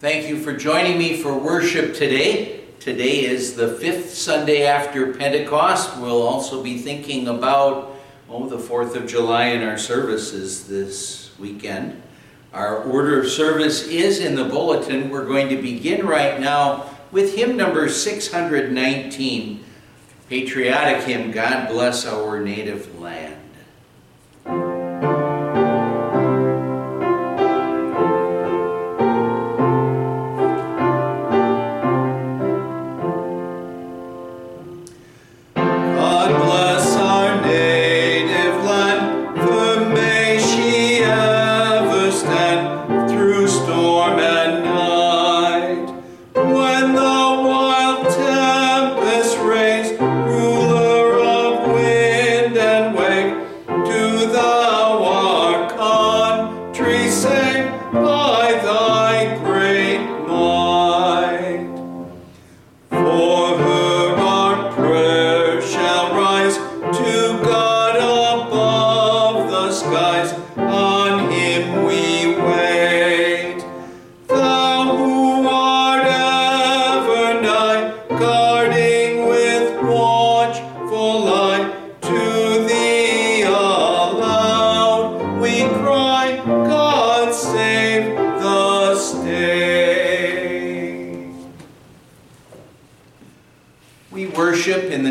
Thank you for joining me for worship today. Today is the fifth Sunday after Pentecost. We'll also be thinking about, oh, the 4th of July in our services this weekend. Our order of service is in the bulletin. We're going to begin right now with hymn number 619, patriotic hymn, God Bless Our Native Land.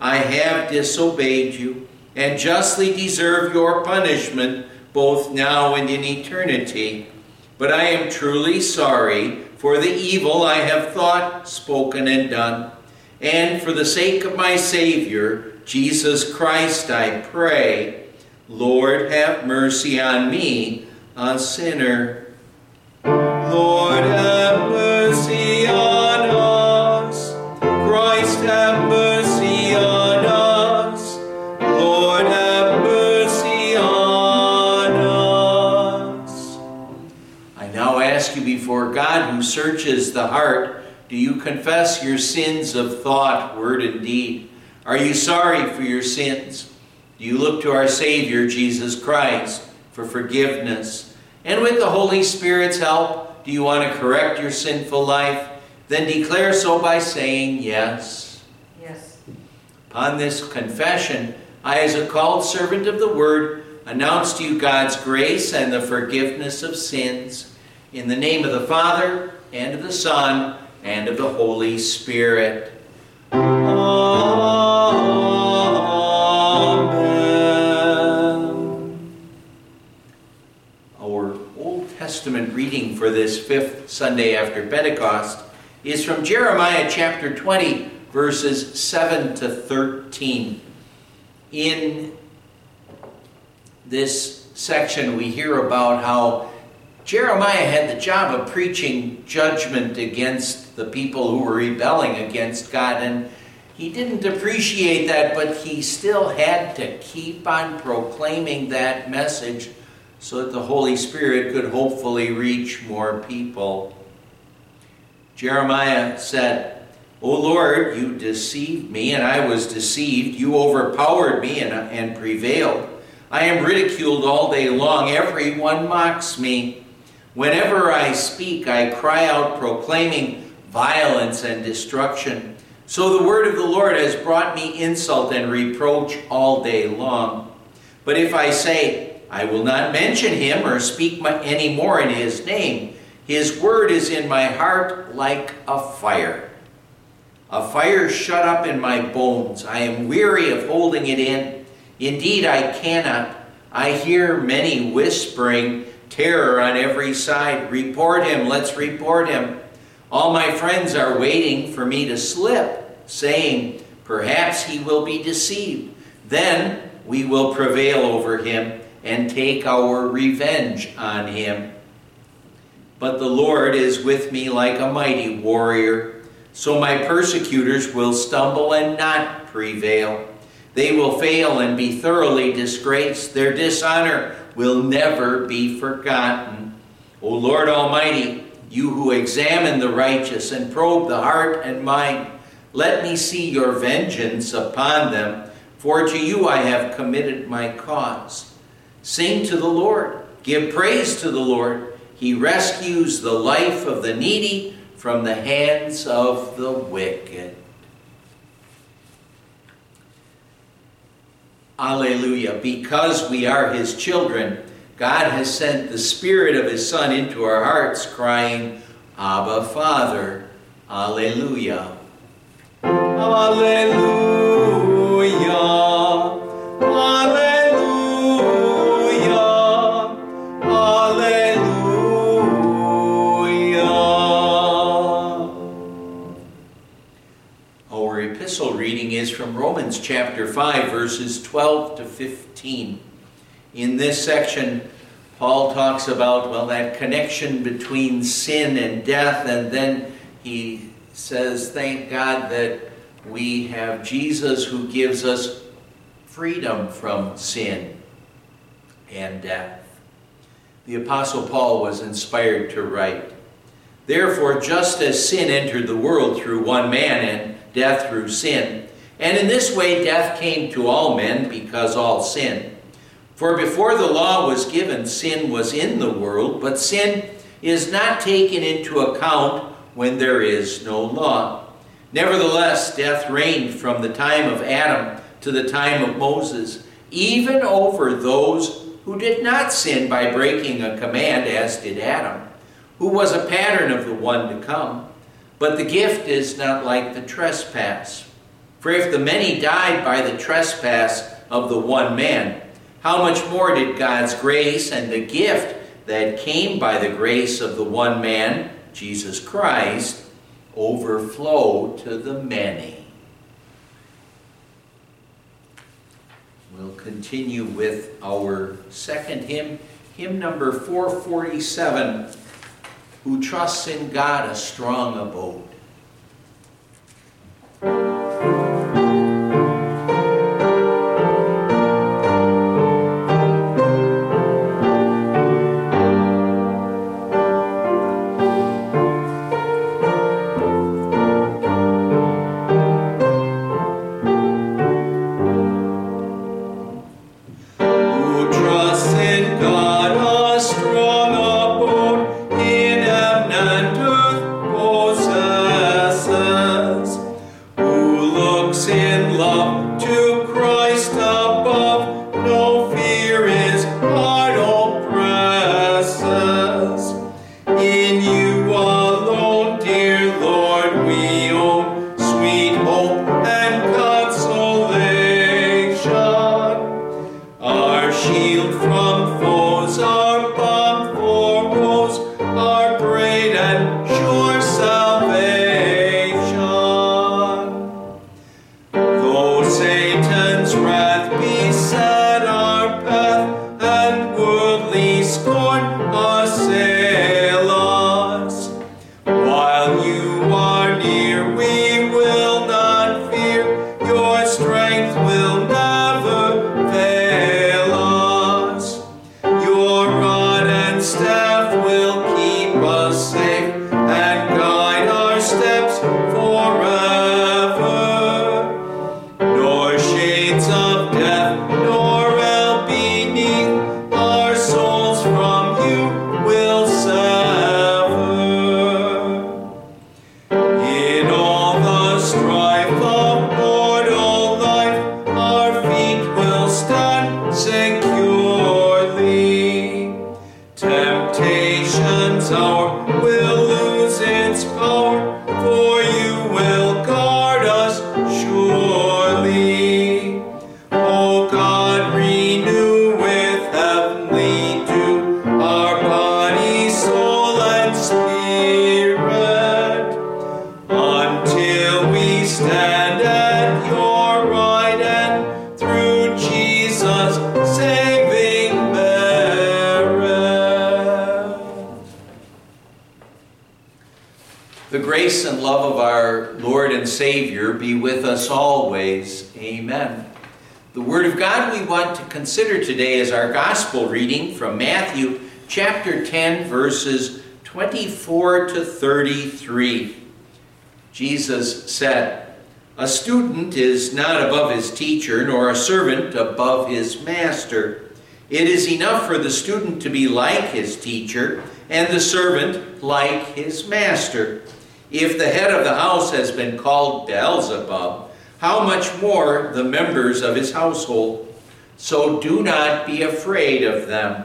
I have disobeyed you and justly deserve your punishment both now and in eternity. But I am truly sorry for the evil I have thought, spoken, and done. And for the sake of my Savior, Jesus Christ, I pray, Lord, have mercy on me, a sinner. Lord, have mercy ask you before God, who searches the heart, do you confess your sins of thought, word, and deed? Are you sorry for your sins? Do you look to our Savior, Jesus Christ, for forgiveness? And with the Holy Spirit's help, do you want to correct your sinful life? Then declare so by saying yes. Yes. Upon this confession, I, as a called servant of the Word, announce to you God's grace and the forgiveness of sins. In the name of the Father, and of the Son, and of the Holy Spirit. Amen. Our Old Testament reading for this fifth Sunday after Pentecost is from Jeremiah chapter 20, verses 7 to 13. In this section, we hear about how Jeremiah had the job of preaching judgment against the people who were rebelling against God, and he didn't appreciate that, but he still had to keep on proclaiming that message so that the Holy Spirit could hopefully reach more people. Jeremiah said, O Lord, you deceived me, and I was deceived. You overpowered me and, and prevailed. I am ridiculed all day long. Everyone mocks me. Whenever I speak, I cry out proclaiming violence and destruction. So the word of the Lord has brought me insult and reproach all day long. But if I say, I will not mention him or speak any more in his name, his word is in my heart like a fire. A fire shut up in my bones. I am weary of holding it in. Indeed, I cannot. I hear many whispering terror on every side. Report him, let's report him. All my friends are waiting for me to slip, saying, Perhaps he will be deceived. Then we will prevail over him and take our revenge on him. But the Lord is with me like a mighty warrior. So my persecutors will stumble and not prevail. They will fail and be thoroughly disgraced. Their dishonor will never be forgotten. O Lord Almighty, you who examine the righteous and probe the heart and mind, let me see your vengeance upon them, for to you I have committed my cause. Sing to the Lord, give praise to the Lord. He rescues the life of the needy from the hands of the wicked. Alleluia. Because we are his children, God has sent the Spirit of his Son into our hearts, crying, Abba, Father. Alleluia. Alleluia. From Romans chapter 5, verses 12 to 15. In this section, Paul talks about, well, that connection between sin and death, and then he says, thank God that we have Jesus who gives us freedom from sin and death. The Apostle Paul was inspired to write, Therefore, just as sin entered the world through one man and death through sin, and in this way death came to all men because all sin. For before the law was given, sin was in the world, but sin is not taken into account when there is no law. Nevertheless, death reigned from the time of Adam to the time of Moses, even over those who did not sin by breaking a command, as did Adam, who was a pattern of the one to come. But the gift is not like the trespass. For if the many died by the trespass of the one man, how much more did God's grace and the gift that came by the grace of the one man, Jesus Christ, overflow to the many? We'll continue with our second hymn, hymn number 447, Who Trusts in God a Strong Abode. Savior be with us always. Amen. The Word of God we want to consider today is our Gospel reading from Matthew chapter 10, verses 24 to 33. Jesus said, A student is not above his teacher, nor a servant above his master. It is enough for the student to be like his teacher, and the servant like his master. If the head of the house has been called Beelzebub, how much more the members of his household? So do not be afraid of them.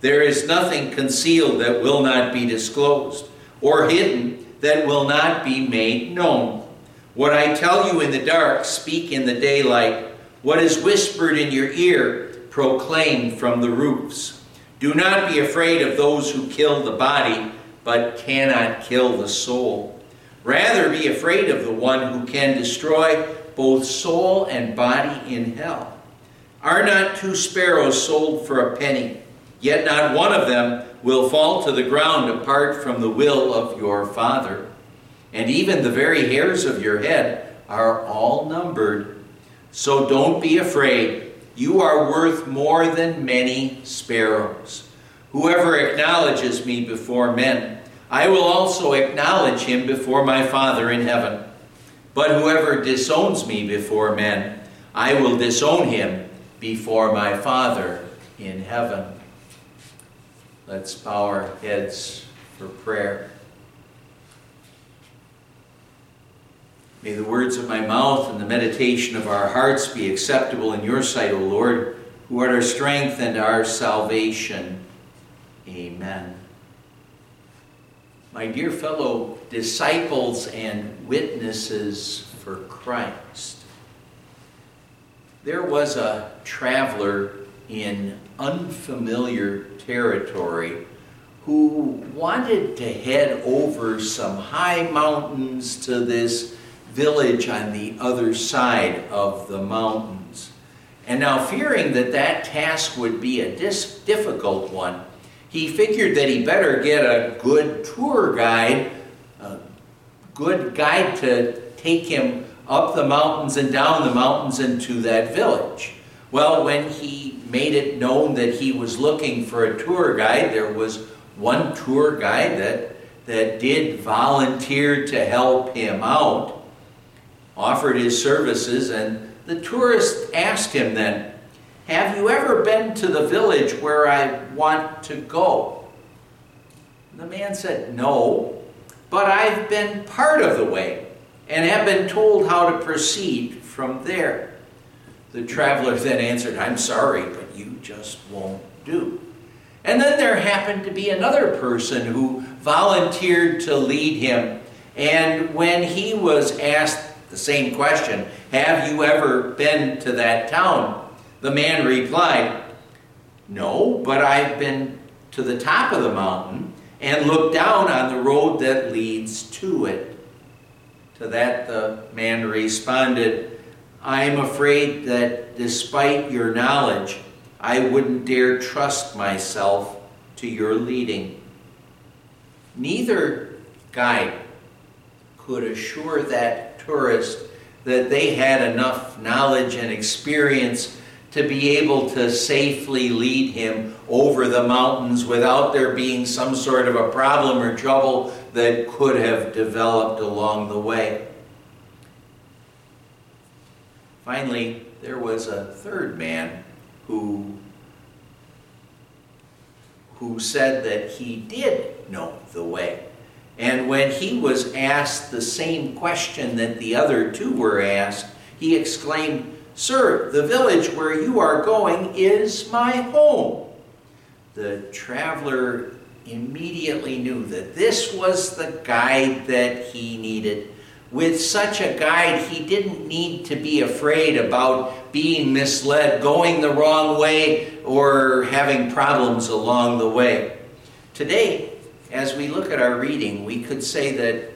There is nothing concealed that will not be disclosed, or hidden that will not be made known. What I tell you in the dark, speak in the daylight. What is whispered in your ear, proclaim from the roofs. Do not be afraid of those who kill the body, but cannot kill the soul. Rather, be afraid of the one who can destroy both soul and body in hell. Are not two sparrows sold for a penny? Yet not one of them will fall to the ground apart from the will of your Father. And even the very hairs of your head are all numbered. So don't be afraid. You are worth more than many sparrows. Whoever acknowledges me before men, I will also acknowledge him before my Father in heaven. But whoever disowns me before men, I will disown him before my Father in heaven. Let's bow our heads for prayer. May the words of my mouth and the meditation of our hearts be acceptable in your sight, O Lord, who art our strength and our salvation. Amen my dear fellow disciples and witnesses for Christ, there was a traveler in unfamiliar territory who wanted to head over some high mountains to this village on the other side of the mountains. And now, fearing that that task would be a dis- difficult one, he figured that he better get a good tour guide, a good guide to take him up the mountains and down the mountains into that village. Well, when he made it known that he was looking for a tour guide, there was one tour guide that, that did volunteer to help him out, offered his services, and the tourist asked him then, have you ever been to the village where I want to go? The man said, No, but I've been part of the way and have been told how to proceed from there. The traveler then answered, I'm sorry, but you just won't do. And then there happened to be another person who volunteered to lead him. And when he was asked the same question, Have you ever been to that town? The man replied, No, but I've been to the top of the mountain and looked down on the road that leads to it. To that the man responded, I am afraid that despite your knowledge, I wouldn't dare trust myself to your leading. Neither guide could assure that tourist that they had enough knowledge and experience to be able to safely lead him over the mountains without there being some sort of a problem or trouble that could have developed along the way. Finally, there was a third man who, who said that he did know the way. And when he was asked the same question that the other two were asked, he exclaimed, Sir, the village where you are going is my home. The traveler immediately knew that this was the guide that he needed. With such a guide, he didn't need to be afraid about being misled, going the wrong way, or having problems along the way. Today, as we look at our reading, we could say that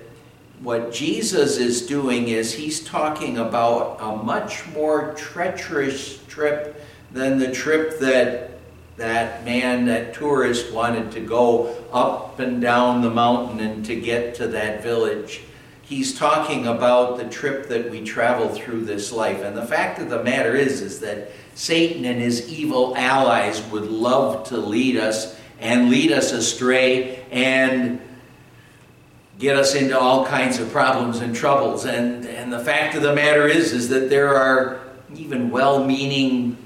what Jesus is doing is he's talking about a much more treacherous trip than the trip that that man, that tourist, wanted to go up and down the mountain and to get to that village. He's talking about the trip that we travel through this life. And the fact of the matter is, is that Satan and his evil allies would love to lead us and lead us astray and get us into all kinds of problems and troubles. And, and the fact of the matter is, is that there are even well-meaning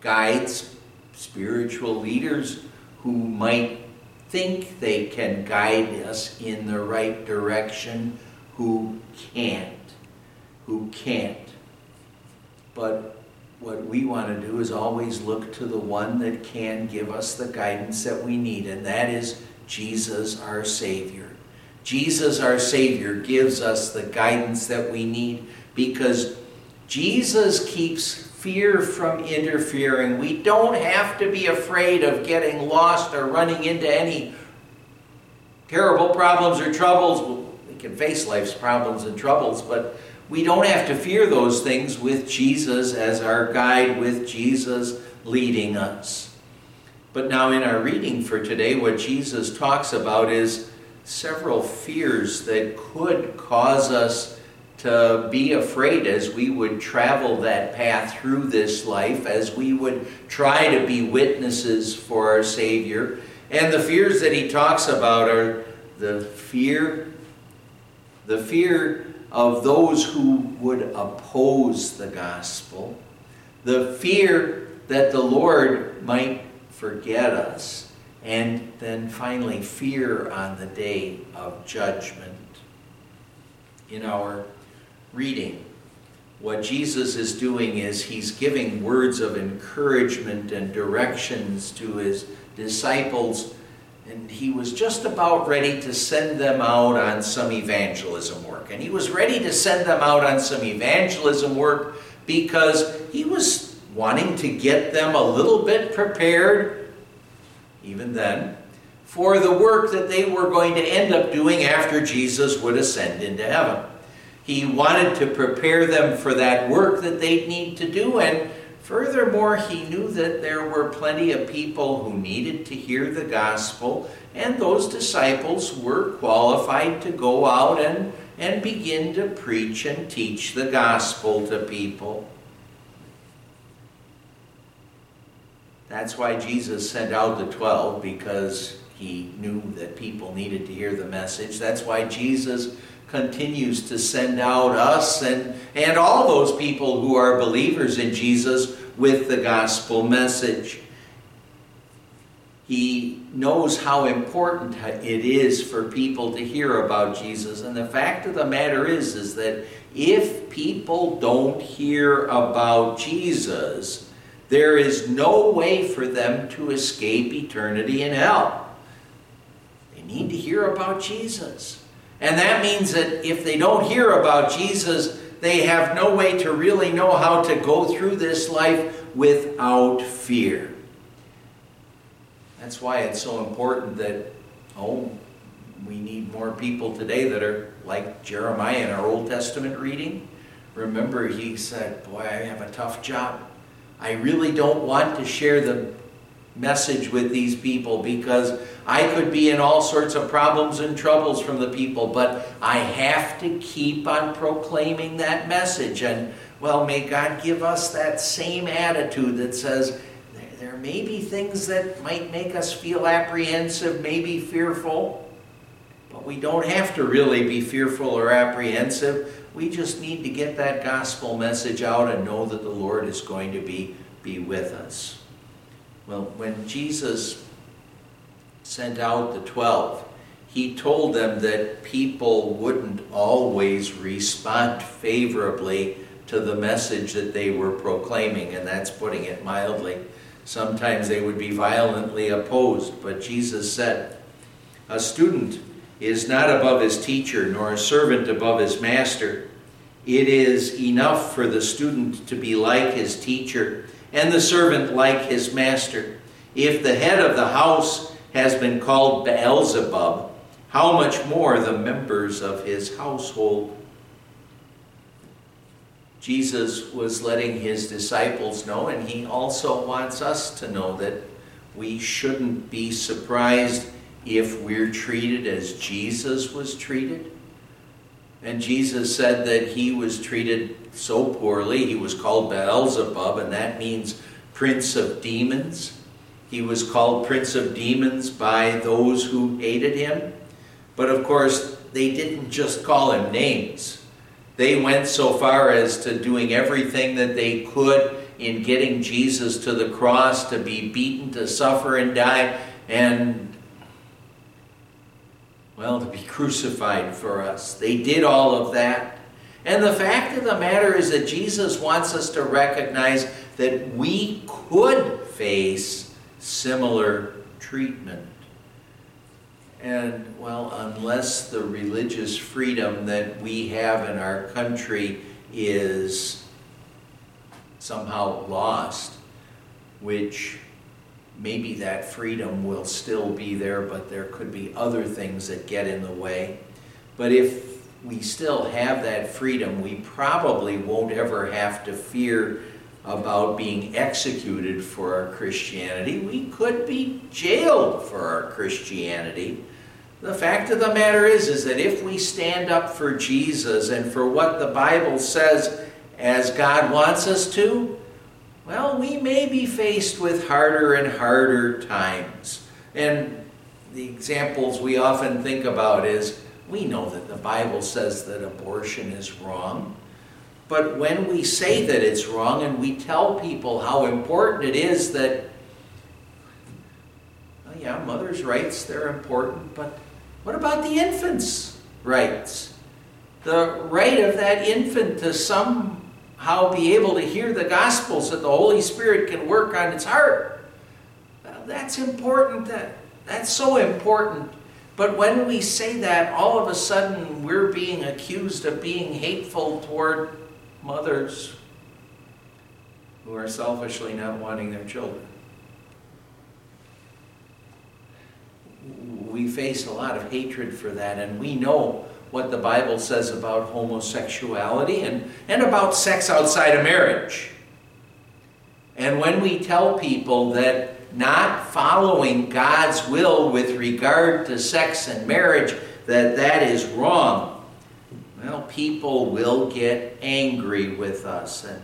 guides, spiritual leaders who might think they can guide us in the right direction who can't. Who can't. But what we want to do is always look to the one that can give us the guidance that we need, and that is Jesus, our Savior. Jesus, our Savior, gives us the guidance that we need because Jesus keeps fear from interfering. We don't have to be afraid of getting lost or running into any terrible problems or troubles. We can face life's problems and troubles, but we don't have to fear those things with Jesus as our guide, with Jesus leading us. But now, in our reading for today, what Jesus talks about is several fears that could cause us to be afraid as we would travel that path through this life, as we would try to be witnesses for our Savior. And the fears that he talks about are the fear, the fear of those who would oppose the gospel, the fear that the Lord might forget us, and then finally, fear on the day of judgment. In our reading, what Jesus is doing is he's giving words of encouragement and directions to his disciples, and he was just about ready to send them out on some evangelism work. And he was ready to send them out on some evangelism work because he was wanting to get them a little bit prepared even then, for the work that they were going to end up doing after Jesus would ascend into heaven. He wanted to prepare them for that work that they'd need to do, and furthermore, he knew that there were plenty of people who needed to hear the gospel, and those disciples were qualified to go out and, and begin to preach and teach the gospel to people. That's why Jesus sent out the 12 because he knew that people needed to hear the message. That's why Jesus continues to send out us and, and all those people who are believers in Jesus with the gospel message. He knows how important it is for people to hear about Jesus. And the fact of the matter is, is that if people don't hear about Jesus, there is no way for them to escape eternity in hell. They need to hear about Jesus. And that means that if they don't hear about Jesus, they have no way to really know how to go through this life without fear. That's why it's so important that, oh, we need more people today that are like Jeremiah in our Old Testament reading. Remember, he said, Boy, I have a tough job. I really don't want to share the message with these people because I could be in all sorts of problems and troubles from the people, but I have to keep on proclaiming that message. And well, may God give us that same attitude that says, there may be things that might make us feel apprehensive, maybe fearful, but we don't have to really be fearful or apprehensive. We just need to get that gospel message out and know that the Lord is going to be, be with us. Well, when Jesus sent out the 12, he told them that people wouldn't always respond favorably to the message that they were proclaiming, and that's putting it mildly. Sometimes they would be violently opposed, but Jesus said, A student is not above his teacher, nor a servant above his master. It is enough for the student to be like his teacher, and the servant like his master. If the head of the house has been called Beelzebub, how much more the members of his household? Jesus was letting his disciples know, and he also wants us to know that we shouldn't be surprised if we're treated as Jesus was treated. And Jesus said that he was treated so poorly, he was called Beelzebub, and that means prince of demons. He was called prince of demons by those who hated him. But of course, they didn't just call him names. They went so far as to doing everything that they could in getting Jesus to the cross to be beaten, to suffer and die, and, well, to be crucified for us. They did all of that. And the fact of the matter is that Jesus wants us to recognize that we could face similar treatment. And, well, unless the religious freedom that we have in our country is somehow lost, which maybe that freedom will still be there, but there could be other things that get in the way. But if we still have that freedom, we probably won't ever have to fear about being executed for our Christianity. We could be jailed for our Christianity. The fact of the matter is, is that if we stand up for Jesus and for what the Bible says as God wants us to, well, we may be faced with harder and harder times. And the examples we often think about is we know that the Bible says that abortion is wrong. But when we say that it's wrong and we tell people how important it is that, well, yeah, mother's rights, they're important, but what about the infant's rights? The right of that infant to somehow be able to hear the gospel so the Holy Spirit can work on its heart. Well, that's important. That, that's so important. But when we say that, all of a sudden we're being accused of being hateful toward mothers who are selfishly not wanting their children. we face a lot of hatred for that, and we know what the Bible says about homosexuality and, and about sex outside of marriage. And when we tell people that not following God's will with regard to sex and marriage, that that is wrong, well, people will get angry with us. And,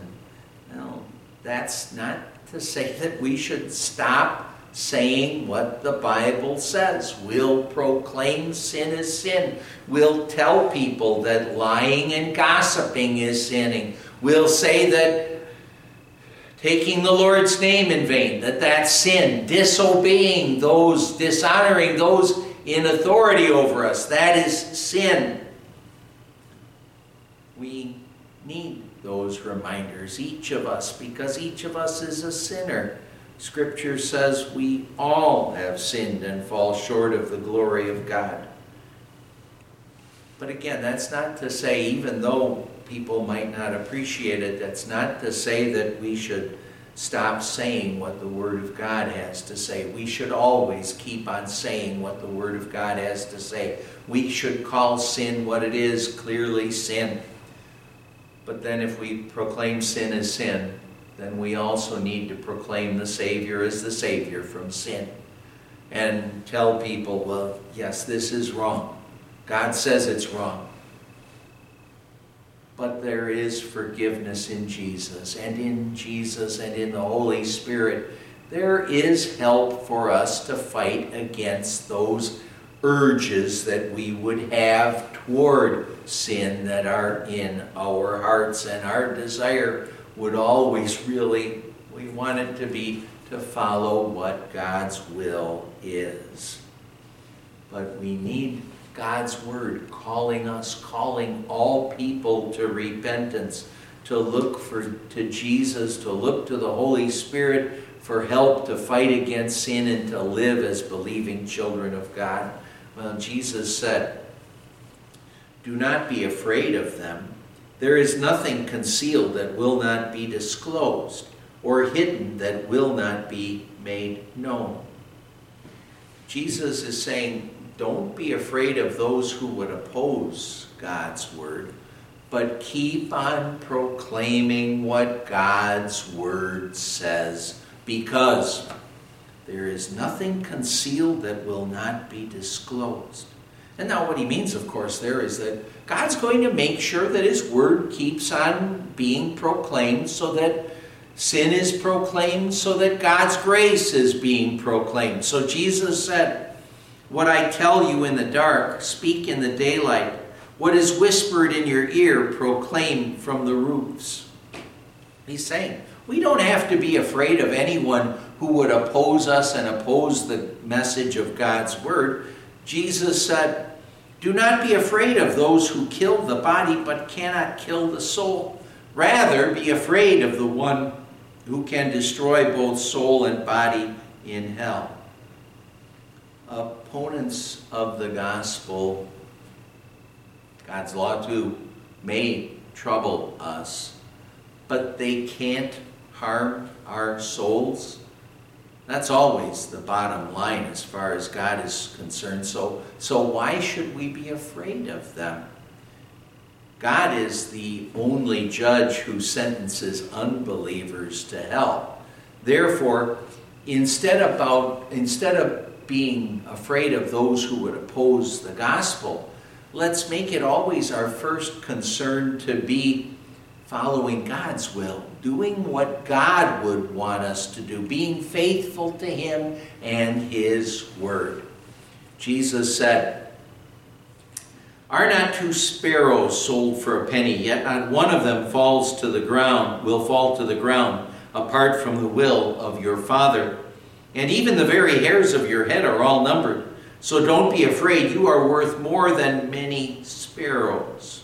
well, that's not to say that we should stop saying what the Bible says. We'll proclaim sin is sin. We'll tell people that lying and gossiping is sinning. We'll say that taking the Lord's name in vain, that that's sin. Disobeying those, dishonoring those in authority over us, that is sin. We need those reminders, each of us, because each of us is a sinner. Scripture says we all have sinned and fall short of the glory of God. But again, that's not to say, even though people might not appreciate it, that's not to say that we should stop saying what the Word of God has to say. We should always keep on saying what the Word of God has to say. We should call sin what it is, clearly sin. But then if we proclaim sin as sin, then we also need to proclaim the Savior as the Savior from sin. And tell people, well, yes, this is wrong. God says it's wrong. But there is forgiveness in Jesus, and in Jesus and in the Holy Spirit, there is help for us to fight against those urges that we would have toward sin that are in our hearts and our desire would always really, we want it to be to follow what God's will is. But we need God's word calling us, calling all people to repentance, to look for to Jesus, to look to the Holy Spirit for help to fight against sin and to live as believing children of God. Well, Jesus said, Do not be afraid of them there is nothing concealed that will not be disclosed, or hidden that will not be made known. Jesus is saying, don't be afraid of those who would oppose God's word. but keep on proclaiming what God's Word says, because there is nothing concealed that will not be disclosed. And now, what he means, of course, there is that God's going to make sure that his word keeps on being proclaimed so that sin is proclaimed, so that God's grace is being proclaimed. So Jesus said, What I tell you in the dark, speak in the daylight. What is whispered in your ear, proclaim from the roofs. He's saying, we don't have to be afraid of anyone who would oppose us and oppose the message of God's word. Jesus said, do not be afraid of those who kill the body but cannot kill the soul. Rather, be afraid of the one who can destroy both soul and body in hell. Opponents of the gospel, God's law too, may trouble us, but they can't harm our souls that's always the bottom line as far as God is concerned. So, so why should we be afraid of them? God is the only judge who sentences unbelievers to hell. Therefore, instead about instead of being afraid of those who would oppose the gospel, let's make it always our first concern to be following God's will, doing what God would want us to do, being faithful to Him and His Word. Jesus said, Are not two sparrows sold for a penny, yet not one of them falls to the ground, will fall to the ground, apart from the will of your Father. And even the very hairs of your head are all numbered. So don't be afraid, you are worth more than many sparrows.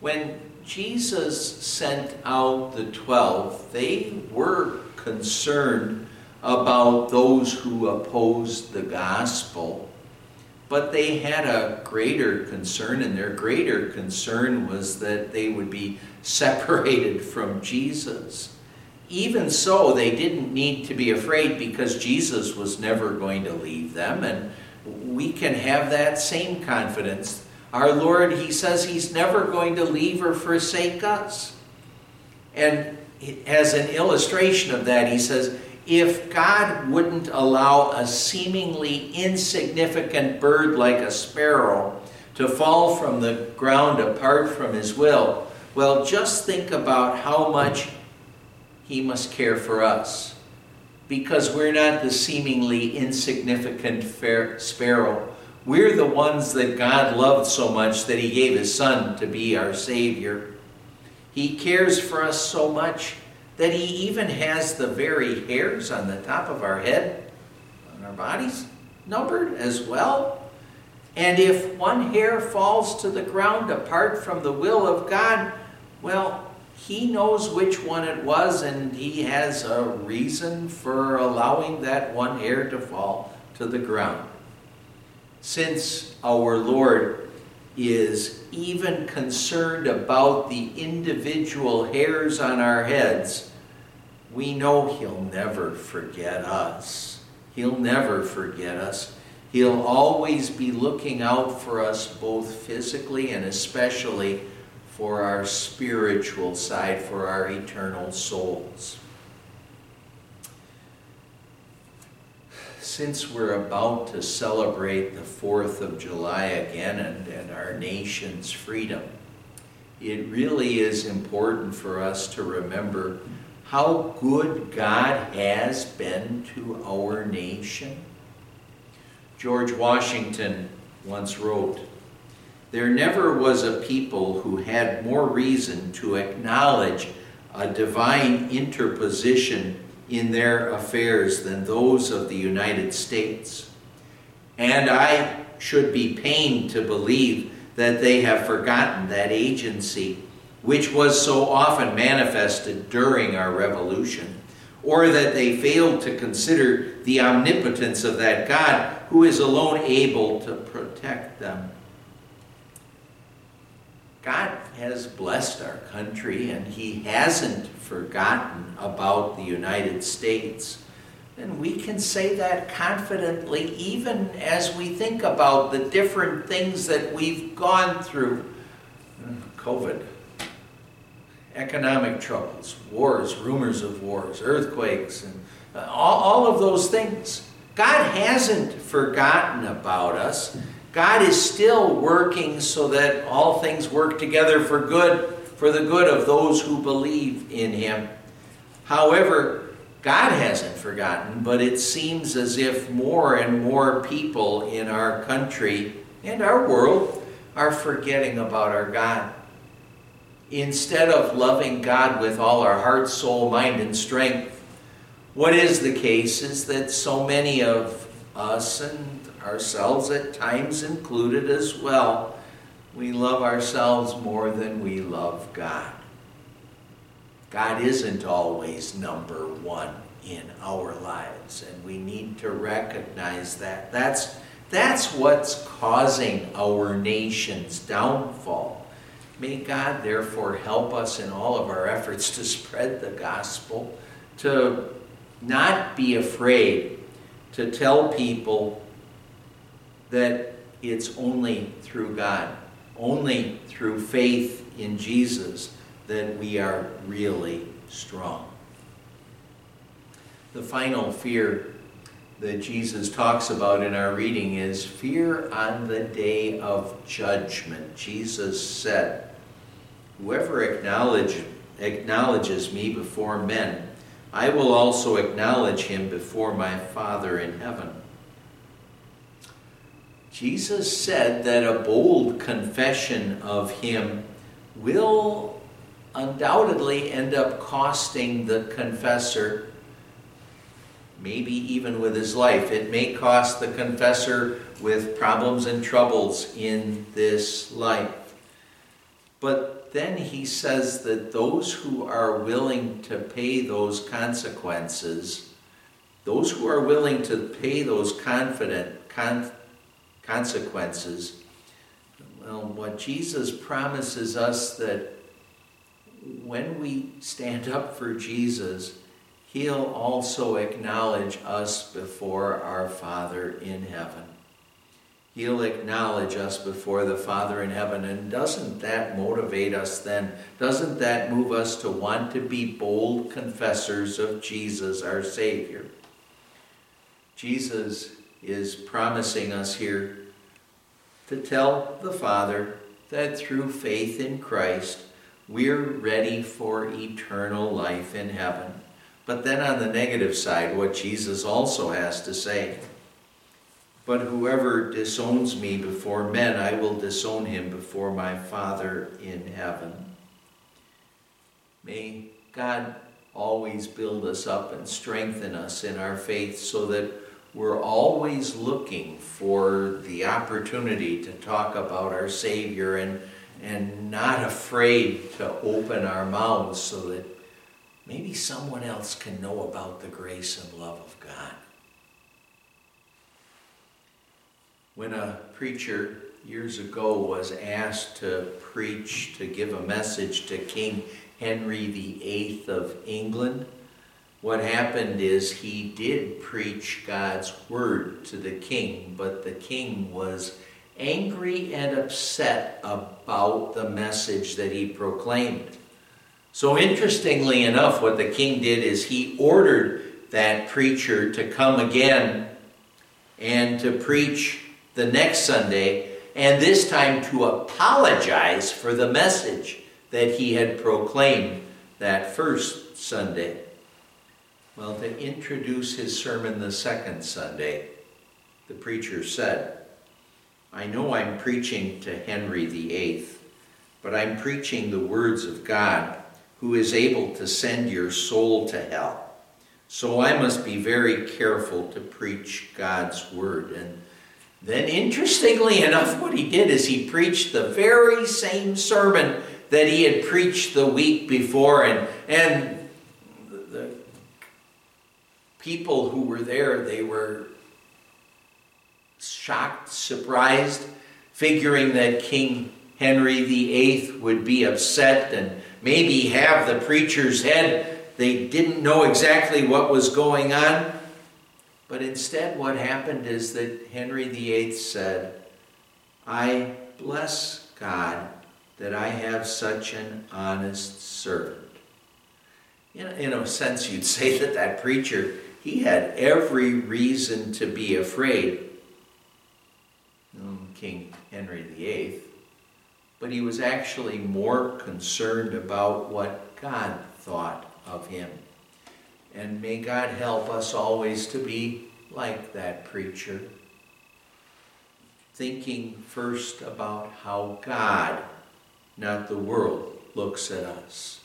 When Jesus sent out the twelve, they were concerned about those who opposed the gospel. But they had a greater concern, and their greater concern was that they would be separated from Jesus. Even so, they didn't need to be afraid because Jesus was never going to leave them, and we can have that same confidence our Lord, He says He's never going to leave or forsake us. And as an illustration of that, He says, if God wouldn't allow a seemingly insignificant bird like a sparrow to fall from the ground apart from His will, well, just think about how much He must care for us. Because we're not the seemingly insignificant sparrow we're the ones that God loved so much that He gave His Son to be our Savior. He cares for us so much that He even has the very hairs on the top of our head, on our bodies, numbered as well. And if one hair falls to the ground apart from the will of God, well, He knows which one it was, and He has a reason for allowing that one hair to fall to the ground since our Lord is even concerned about the individual hairs on our heads, we know He'll never forget us. He'll never forget us. He'll always be looking out for us, both physically and especially for our spiritual side, for our eternal souls. Since we're about to celebrate the 4th of July again and, and our nation's freedom, it really is important for us to remember how good God has been to our nation. George Washington once wrote, There never was a people who had more reason to acknowledge a divine interposition in their affairs than those of the United States. And I should be pained to believe that they have forgotten that agency which was so often manifested during our revolution, or that they failed to consider the omnipotence of that God who is alone able to protect them. God has blessed our country and He hasn't forgotten about the United States. And we can say that confidently even as we think about the different things that we've gone through. COVID, economic troubles, wars, rumors of wars, earthquakes, and uh, all, all of those things. God hasn't forgotten about us. God is still working so that all things work together for good, for the good of those who believe in Him. However, God hasn't forgotten, but it seems as if more and more people in our country and our world are forgetting about our God. Instead of loving God with all our heart, soul, mind, and strength, what is the case is that so many of us and ourselves at times included as well, we love ourselves more than we love God. God isn't always number one in our lives, and we need to recognize that. That's, that's what's causing our nation's downfall. May God therefore help us in all of our efforts to spread the gospel, to not be afraid to tell people that it's only through God, only through faith in Jesus that we are really strong. The final fear that Jesus talks about in our reading is fear on the day of judgment. Jesus said, Whoever acknowledge, acknowledges me before men, I will also acknowledge him before my Father in heaven. Jesus said that a bold confession of him will undoubtedly end up costing the confessor, maybe even with his life. It may cost the confessor with problems and troubles in this life. But then he says that those who are willing to pay those consequences, those who are willing to pay those confident con- consequences, well, what Jesus promises us that when we stand up for Jesus, He'll also acknowledge us before our Father in heaven. He'll acknowledge us before the Father in heaven. And doesn't that motivate us then? Doesn't that move us to want to be bold confessors of Jesus, our Savior? Jesus is promising us here to tell the Father that through faith in Christ, we're ready for eternal life in heaven. But then on the negative side, what Jesus also has to say. But whoever disowns me before men, I will disown him before my Father in heaven. May God always build us up and strengthen us in our faith so that we're always looking for the opportunity to talk about our Savior and and not afraid to open our mouths so that maybe someone else can know about the grace and love of God. When a preacher years ago was asked to preach, to give a message to King Henry VIII of England, what happened is he did preach God's word to the king, but the king was angry and upset about the message that he proclaimed. So, interestingly enough, what the king did is he ordered that preacher to come again and to preach the next Sunday, and this time to apologize for the message that he had proclaimed that first Sunday. Well, to introduce his sermon the second Sunday, the preacher said, I know I'm preaching to Henry VIII, but I'm preaching the words of God, who is able to send your soul to hell. So I must be very careful to preach God's word. And then, interestingly enough, what he did is he preached the very same sermon that he had preached the week before. And, and people who were there, they were shocked, surprised, figuring that King Henry VIII would be upset and maybe have the preacher's head. They didn't know exactly what was going on. But instead, what happened is that Henry VIII said, I bless God that I have such an honest servant. In, in a sense, you'd say that that preacher, he had every reason to be afraid. King Henry VIII. But he was actually more concerned about what God thought of him. And may God help us always to be like that preacher, thinking first about how God, not the world, looks at us.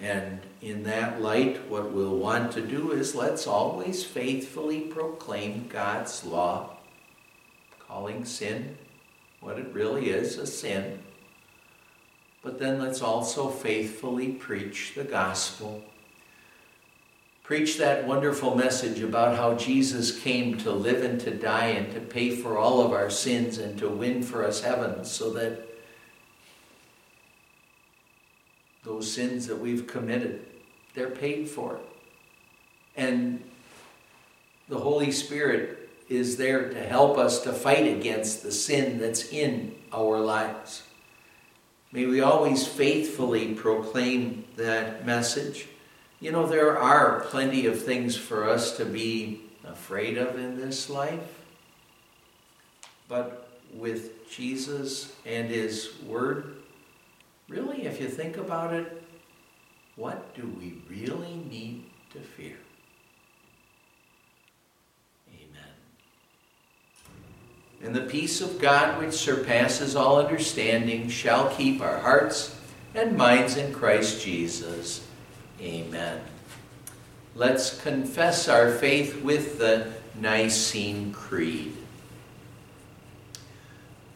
And in that light, what we'll want to do is let's always faithfully proclaim God's law, calling sin what it really is a sin. But then let's also faithfully preach the gospel. Preach that wonderful message about how Jesus came to live and to die and to pay for all of our sins and to win for us heaven so that those sins that we've committed, they're paid for. And the Holy Spirit is there to help us to fight against the sin that's in our lives. May we always faithfully proclaim that message. You know, there are plenty of things for us to be afraid of in this life. But with Jesus and His Word, really, if you think about it, what do we really need to fear? Amen. And the peace of God, which surpasses all understanding, shall keep our hearts and minds in Christ Jesus. Amen. Let's confess our faith with the Nicene Creed.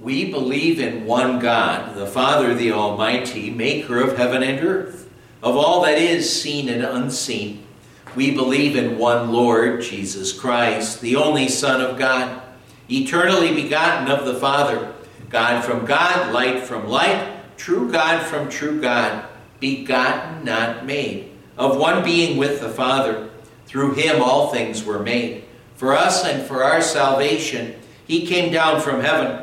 We believe in one God, the Father, the Almighty, maker of heaven and earth, of all that is seen and unseen. We believe in one Lord, Jesus Christ, the only Son of God, eternally begotten of the Father, God from God, light from light, true God from true God, begotten, not made, of one being with the Father. Through him all things were made. For us and for our salvation, he came down from heaven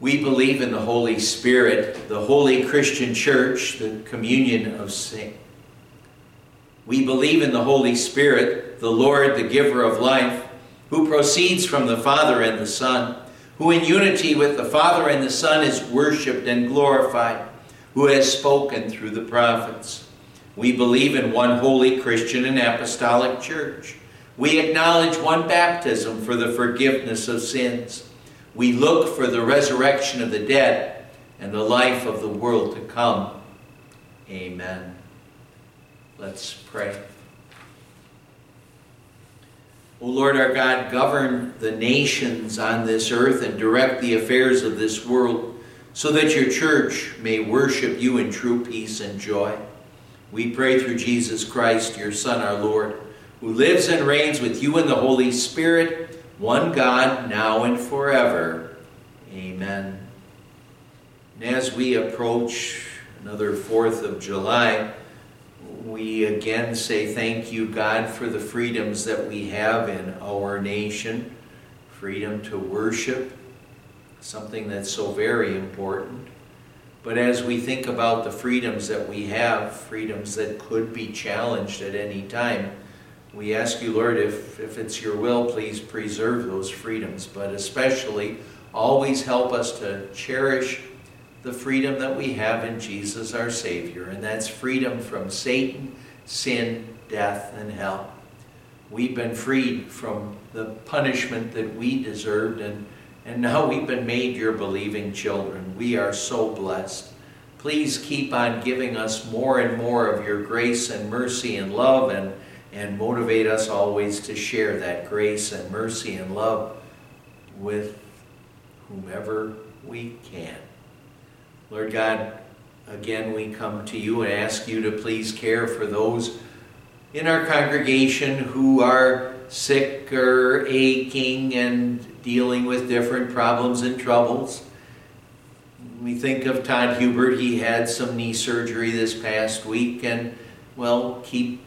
We believe in the Holy Spirit, the holy Christian church, the communion of saints. We believe in the Holy Spirit, the Lord, the giver of life, who proceeds from the Father and the Son, who in unity with the Father and the Son is worshiped and glorified, who has spoken through the prophets. We believe in one holy Christian and apostolic church. We acknowledge one baptism for the forgiveness of sins. We look for the resurrection of the dead and the life of the world to come. Amen. Let's pray. O Lord our God, govern the nations on this earth and direct the affairs of this world so that your church may worship you in true peace and joy. We pray through Jesus Christ, your Son, our Lord, who lives and reigns with you in the Holy Spirit one God, now and forever. Amen. And as we approach another 4th of July, we again say thank you, God, for the freedoms that we have in our nation. Freedom to worship, something that's so very important. But as we think about the freedoms that we have, freedoms that could be challenged at any time, we ask you, Lord, if, if it's your will, please preserve those freedoms, but especially always help us to cherish the freedom that we have in Jesus our Savior, and that's freedom from Satan, sin, death, and hell. We've been freed from the punishment that we deserved, and, and now we've been made your believing children. We are so blessed. Please keep on giving us more and more of your grace and mercy and love and and motivate us always to share that grace and mercy and love with whomever we can. Lord God, again we come to you and ask you to please care for those in our congregation who are sick or aching and dealing with different problems and troubles. We think of Todd Hubert. He had some knee surgery this past week, and well, keep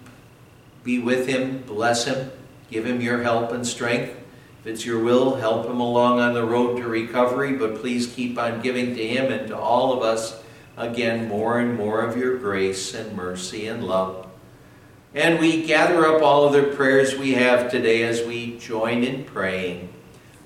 be with him, bless him, give him your help and strength. If it's your will, help him along on the road to recovery, but please keep on giving to him and to all of us again more and more of your grace and mercy and love. And we gather up all of the prayers we have today as we join in praying.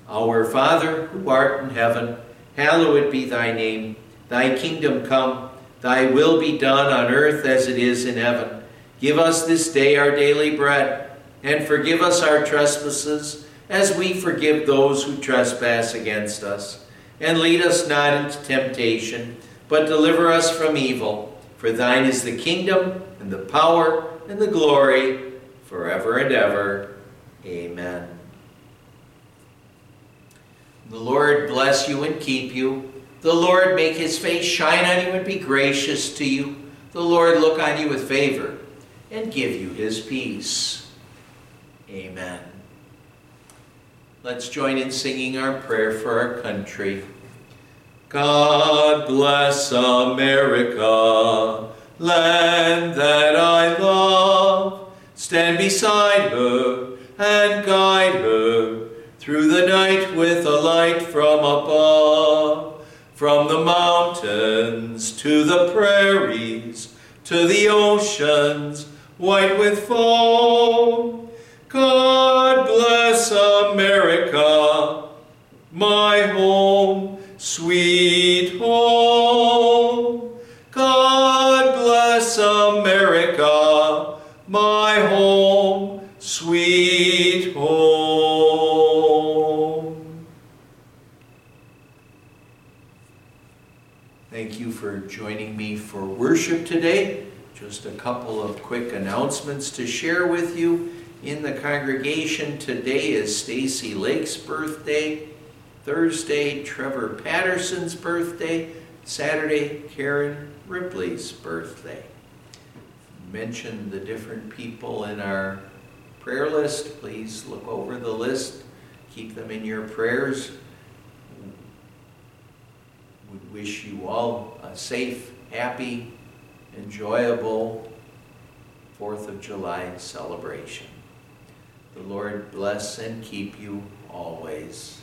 Our Father, who art in heaven, hallowed be thy name. Thy kingdom come, thy will be done on earth as it is in heaven. Give us this day our daily bread, and forgive us our trespasses, as we forgive those who trespass against us. And lead us not into temptation, but deliver us from evil. For thine is the kingdom, and the power, and the glory forever and ever. Amen. The Lord bless you and keep you. The Lord make his face shine on you and be gracious to you. The Lord look on you with favor and give you his peace. Amen. Let's join in singing our prayer for our country. God bless America land that I love. Stand beside her and guide her through the night with a light from above. From the mountains to the prairies, to the oceans white with foam. God bless America, my home, sweet home. God bless America, my home, sweet home. Thank you for joining me for worship today. Just a couple of quick announcements to share with you. In the congregation today is Stacy Lake's birthday. Thursday, Trevor Patterson's birthday. Saturday, Karen Ripley's birthday. Mention the different people in our prayer list. Please look over the list. Keep them in your prayers. We wish you all a safe, happy, enjoyable 4th of July celebration. The Lord bless and keep you always.